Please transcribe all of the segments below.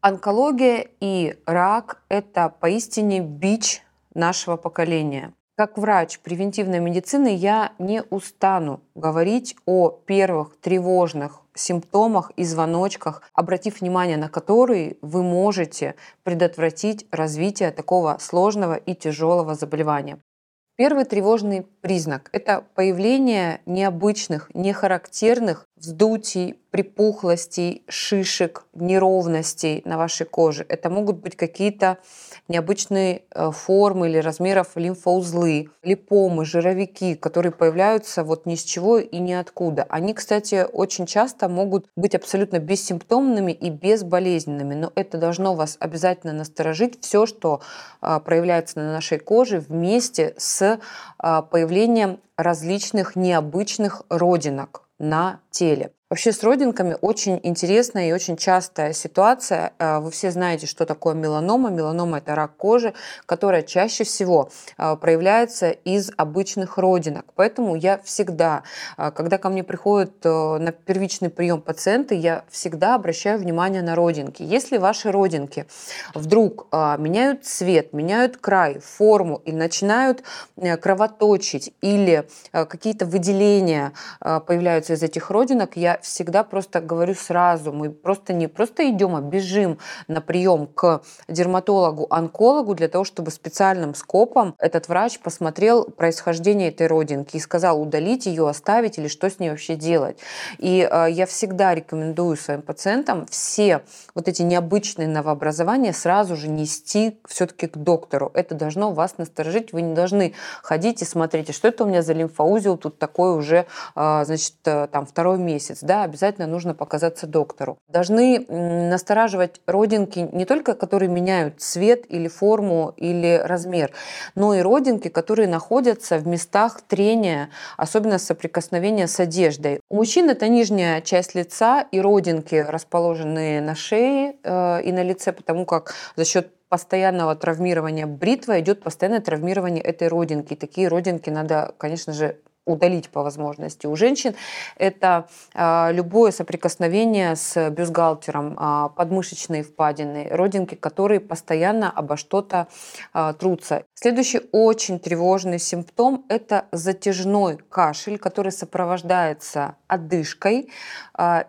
Онкология и рак – это поистине бич нашего поколения. Как врач превентивной медицины я не устану говорить о первых тревожных симптомах и звоночках, обратив внимание на которые вы можете предотвратить развитие такого сложного и тяжелого заболевания. Первый тревожный признак – это появление необычных, нехарактерных вздутий, припухлостей, шишек, неровностей на вашей коже. Это могут быть какие-то необычные э, формы или размеров лимфоузлы, липомы, жировики, которые появляются вот ни с чего и ниоткуда. Они, кстати, очень часто могут быть абсолютно бессимптомными и безболезненными, но это должно вас обязательно насторожить. Все, что а, проявляется на нашей коже вместе с а, появлением различных необычных родинок на теле. Вообще с родинками очень интересная и очень частая ситуация. Э, вы все знаете, что такое меланома. Меланома – это рак кожи, которая чаще всего э, проявляется из обычных родинок. Поэтому я всегда, э, когда ко мне приходят на первичный прием пациенты, я всегда обращаю внимание на родинки. Если ваши родинки вдруг меняют цвет, меняют край, форму и начинают кровоточить или какие-то выделения появляются из этих родинок, я всегда просто говорю сразу, мы просто не просто идем, а бежим на прием к дерматологу-онкологу для того, чтобы специальным скопом этот врач посмотрел происхождение этой родинки и сказал удалить ее, оставить или что с ней вообще делать. И э, я всегда рекомендую своим пациентам все вот эти необычные новообразования сразу же нести все-таки к доктору. Это должно вас насторожить. Вы не должны ходить и смотреть, что это у меня за лимфоузел тут такой уже, э, значит, э, там второй месяц да, обязательно нужно показаться доктору. Должны настораживать родинки не только, которые меняют цвет или форму или размер, но и родинки, которые находятся в местах трения, особенно соприкосновения с одеждой. У мужчин это нижняя часть лица и родинки, расположенные на шее э, и на лице, потому как за счет постоянного травмирования бритва идет постоянное травмирование этой родинки. И такие родинки надо, конечно же, удалить по возможности. У женщин это а, любое соприкосновение с бюстгальтером, а, подмышечные впадины, родинки, которые постоянно обо что-то а, трутся. Следующий очень тревожный симптом – это затяжной кашель, который сопровождается одышкой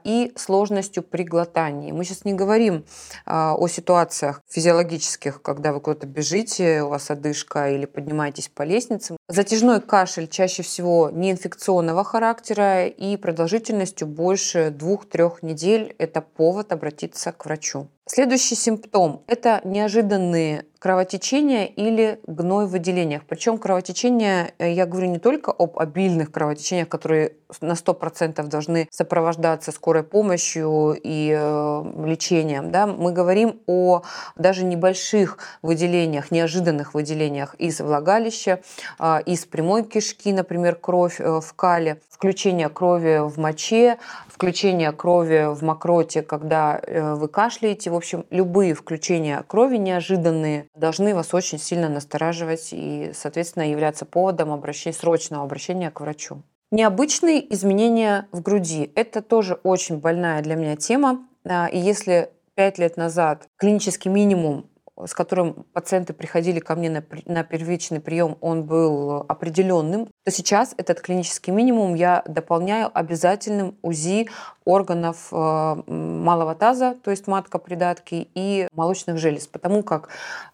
и сложностью при глотании. Мы сейчас не говорим о ситуациях физиологических, когда вы куда-то бежите, у вас одышка или поднимаетесь по лестнице. Затяжной кашель чаще всего неинфекционного характера и продолжительностью больше двух-трех недель это повод обратиться к врачу. Следующий симптом – это неожиданные кровотечения или гной в выделениях. Причем кровотечения, э, я говорю не только об обильных кровотечениях, которые на 100% должны сопровождаться скорой помощью и э, лечением. Да? Мы говорим о даже небольших выделениях, неожиданных выделениях из влагалища, э, из прямой кишки, например, кровь э, в кале, включение крови в моче, включение крови в мокроте, когда э, вы кашляете. В общем, любые включения крови неожиданные должны вас очень сильно настораживать и, соответственно, являться поводом обращения, срочного обращения к врачу. Необычные изменения в груди – это тоже очень больная для меня тема. А, и если пять лет назад клинический минимум с которым пациенты приходили ко мне на, на первичный прием, он был определенным, то сейчас этот клинический минимум я дополняю обязательным УЗИ органов э, малого таза, то есть матка придатки, и молочных желез, потому как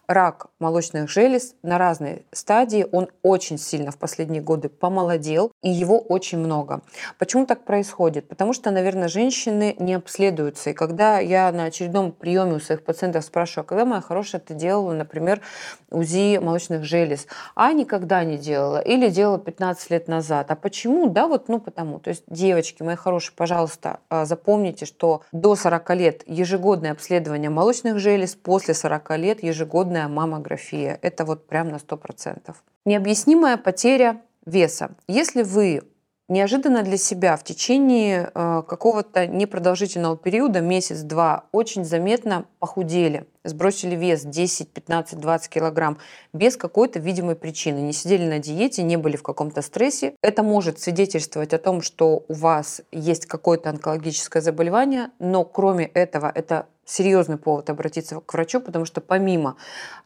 рак молочных желез на разной стадии, он очень сильно в последние годы помолодел, и его очень много. Почему так происходит? Потому что, наверное, женщины не обследуются. И когда я на очередном приеме у своих пациентов спрашиваю, а когда моя хорошая ты делала, например, УЗИ молочных желез, а никогда не делала, или делала 15 лет назад. А почему? Да, вот, ну потому. То есть, девочки, мои хорошие, пожалуйста, а, запомните, что до 40 лет ежегодное обследование молочных желез, после 40 лет ежегодная маммография. Это вот прям на 100%. Необъяснимая потеря веса. Если вы неожиданно для себя в течение э, какого-то непродолжительного периода, месяц-два, очень заметно похудели, сбросили вес 10, 15, 20 килограмм без какой-то видимой причины, не сидели на диете, не были в каком-то стрессе. Это может свидетельствовать о том, что у вас есть какое-то онкологическое заболевание, но кроме этого это серьезный повод обратиться к врачу, потому что помимо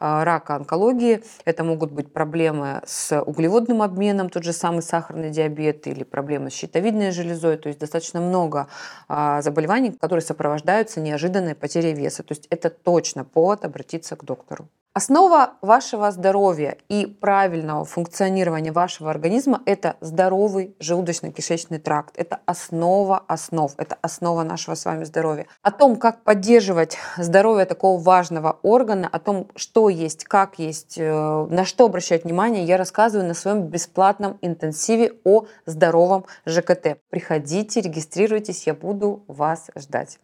э, рака онкологии это могут быть проблемы с углеводным обменом, тот же самый сахарный диабет или проблемы с щитовидной железой, то есть достаточно много э, заболеваний, которые сопровождаются неожиданной потерей веса. То есть это точно повод обратиться к доктору. Основа вашего здоровья и правильного функционирования вашего организма – это здоровый желудочно-кишечный тракт. Это основа основ, это основа нашего с вами здоровья. О том, как поддерживать здоровье такого важного органа, о том, что есть, как есть, э, на что обращать внимание, я рассказываю на своем бесплатном интенсиве о здоровом ЖКТ. Приходите, регистрируйтесь, я буду вас ждать.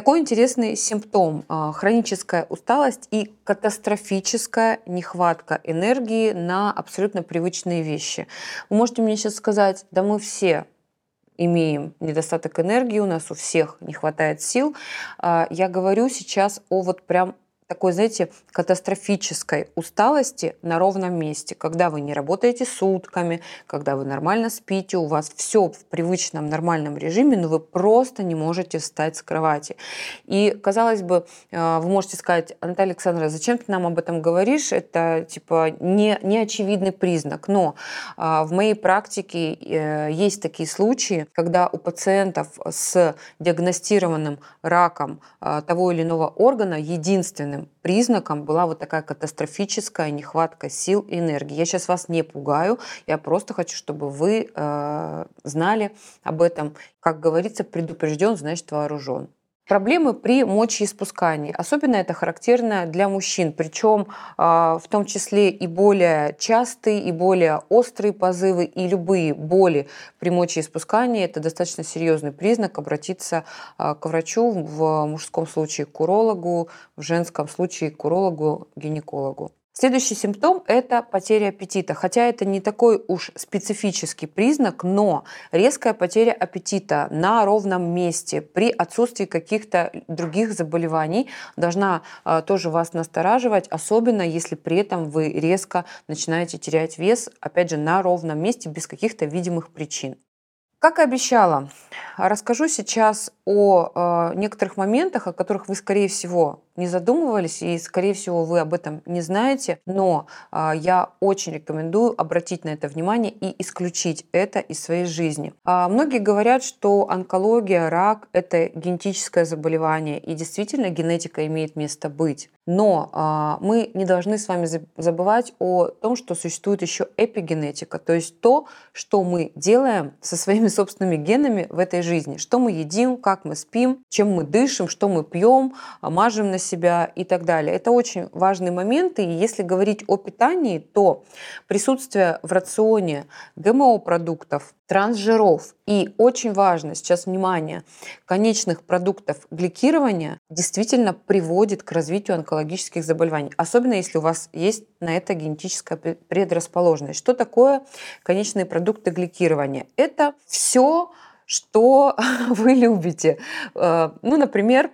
Такой интересный симптом – хроническая усталость и катастрофическая нехватка энергии на абсолютно привычные вещи. Вы можете мне сейчас сказать, да мы все имеем недостаток энергии, у нас у всех не хватает сил. А, я говорю сейчас о вот прям такой, знаете, катастрофической усталости на ровном месте, когда вы не работаете сутками, когда вы нормально спите, у вас все в привычном нормальном режиме, но вы просто не можете встать с кровати. И, казалось бы, э, вы можете сказать, Наталья Александровна, зачем ты нам об этом говоришь? Это, типа, не, не очевидный признак. Но э, в моей практике э, есть такие случаи, когда у пациентов с диагностированным раком того или иного органа единственным признаком была вот такая катастрофическая нехватка сил и энергии. Я сейчас вас не пугаю, я просто хочу, чтобы вы э, знали об этом. Как говорится, предупрежден, значит вооружен. Проблемы при мочеиспускании. Особенно это характерно для мужчин, причем а, в том числе и более частые, и более острые позывы, и любые боли при мочеиспускании. Это достаточно серьезный признак обратиться а, к врачу, в мужском случае к урологу, в женском случае к урологу-гинекологу. Следующий симптом – это потеря аппетита. Хотя это не такой уж специфический признак, но резкая потеря аппетита на ровном месте при отсутствии каких-то других заболеваний должна а, тоже вас настораживать, особенно если при этом вы резко начинаете терять вес, опять же, на ровном месте без каких-то видимых причин. Как и обещала, расскажу сейчас о э, некоторых моментах, о которых вы, скорее всего, не задумывались, и, скорее всего, вы об этом не знаете, но э, я очень рекомендую обратить на это внимание и исключить это из своей жизни. Э, многие говорят, что онкология, рак – это генетическое заболевание, и действительно генетика имеет место быть. Но э, мы не должны с вами забывать о том, что существует еще эпигенетика, то есть то, что мы делаем со своими собственными генами в этой жизни, что мы едим, как мы спим, чем мы дышим, что мы пьем, мажем на себя и так далее. Это очень важные моменты. И если говорить о питании, то присутствие в рационе ГМО-продуктов, трансжиров и очень важно, сейчас внимание, конечных продуктов гликирования действительно приводит к развитию онкологических заболеваний, особенно если у вас есть на это генетическая предрасположенность. Что такое конечные продукты гликирования? Это все что вы любите. Э, ну, например,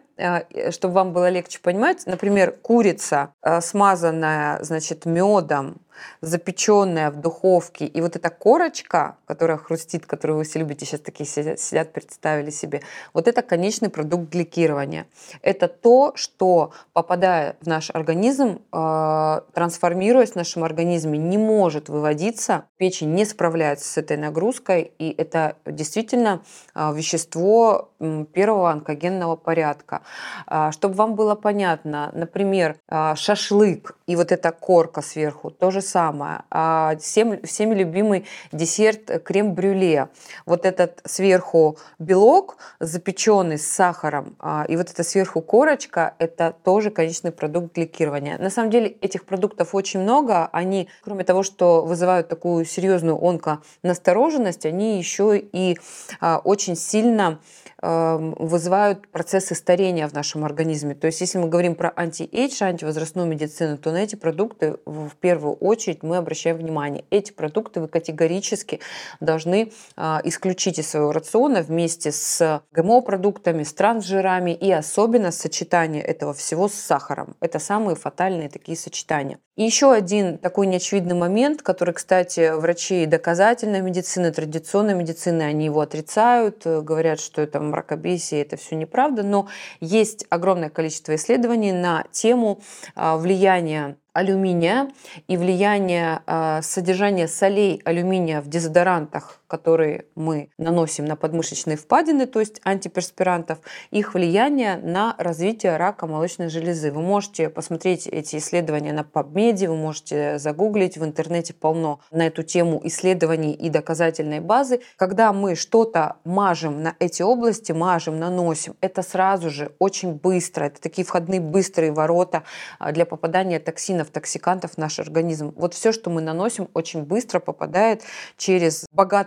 чтобы вам было легче понимать, например, курица, э, смазанная, значит, медом, запеченная в духовке, и вот эта корочка, которая хрустит, которую вы все любите, сейчас такие сидят, представили себе, вот это конечный продукт гликирования. Это то, что, попадая в наш организм, э, трансформируясь в нашем организме, не может выводиться, печень не справляется с этой нагрузкой, и это действительно вещество первого онкогенного порядка. Э, чтобы вам было понятно, например, шашлык и вот эта корка сверху, тоже самое. А всем, всеми любимый десерт крем-брюле. Вот этот сверху белок, запеченный с сахаром, а, и вот эта сверху корочка, это тоже конечный продукт гликирования. На самом деле этих продуктов очень много. Они, кроме того, что вызывают такую серьезную онко-настороженность, они еще и а, очень сильно вызывают процессы старения в нашем организме. То есть если мы говорим про anti-age, антивозрастную медицину, то на эти продукты в первую очередь мы обращаем внимание. Эти продукты вы категорически должны а, исключить из своего рациона вместе с ГМО-продуктами, с трансжирами и особенно сочетание этого всего с сахаром. Это самые фатальные такие сочетания. И еще один такой неочевидный момент, который, кстати, врачи доказательной медицины, традиционной медицины, они его отрицают, говорят, что это мракобесие, это все неправда, но есть огромное количество исследований на тему а, влияния алюминия и влияние э, содержания солей алюминия в дезодорантах, которые мы наносим на подмышечные впадины, то есть антиперспирантов, их влияние на развитие рака молочной железы. Вы можете посмотреть эти исследования на PubMed, вы можете загуглить, в интернете полно на эту тему исследований и доказательной базы. Когда мы что-то мажем на эти области, мажем, наносим, это сразу же очень быстро, это такие входные быстрые ворота а, для попадания токсинов токсикантов в наш организм. Вот все, что мы наносим, очень быстро попадает через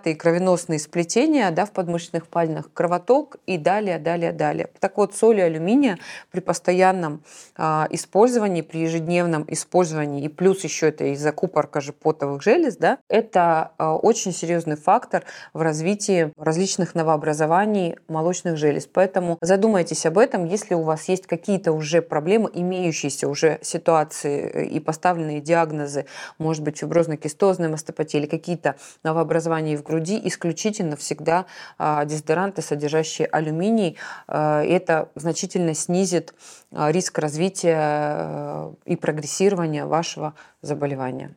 богатые кровеносные сплетения да, в подмышечных впадинах, кровоток и далее, далее, далее. Так вот, соли алюминия при постоянном э, использовании, при ежедневном использовании, и плюс еще это из-за купорка же потовых желез, да, это э, очень серьезный фактор в развитии различных новообразований молочных желез. Поэтому задумайтесь об этом, если у вас есть какие-то уже проблемы, имеющиеся уже ситуации и поставленные диагнозы, может быть, фиброзно-кистозная мастопатия или какие-то новообразования в груди, исключительно всегда а, дезодоранты, содержащие алюминий. А, это значительно снизит а, риск развития и прогрессирования вашего заболевания.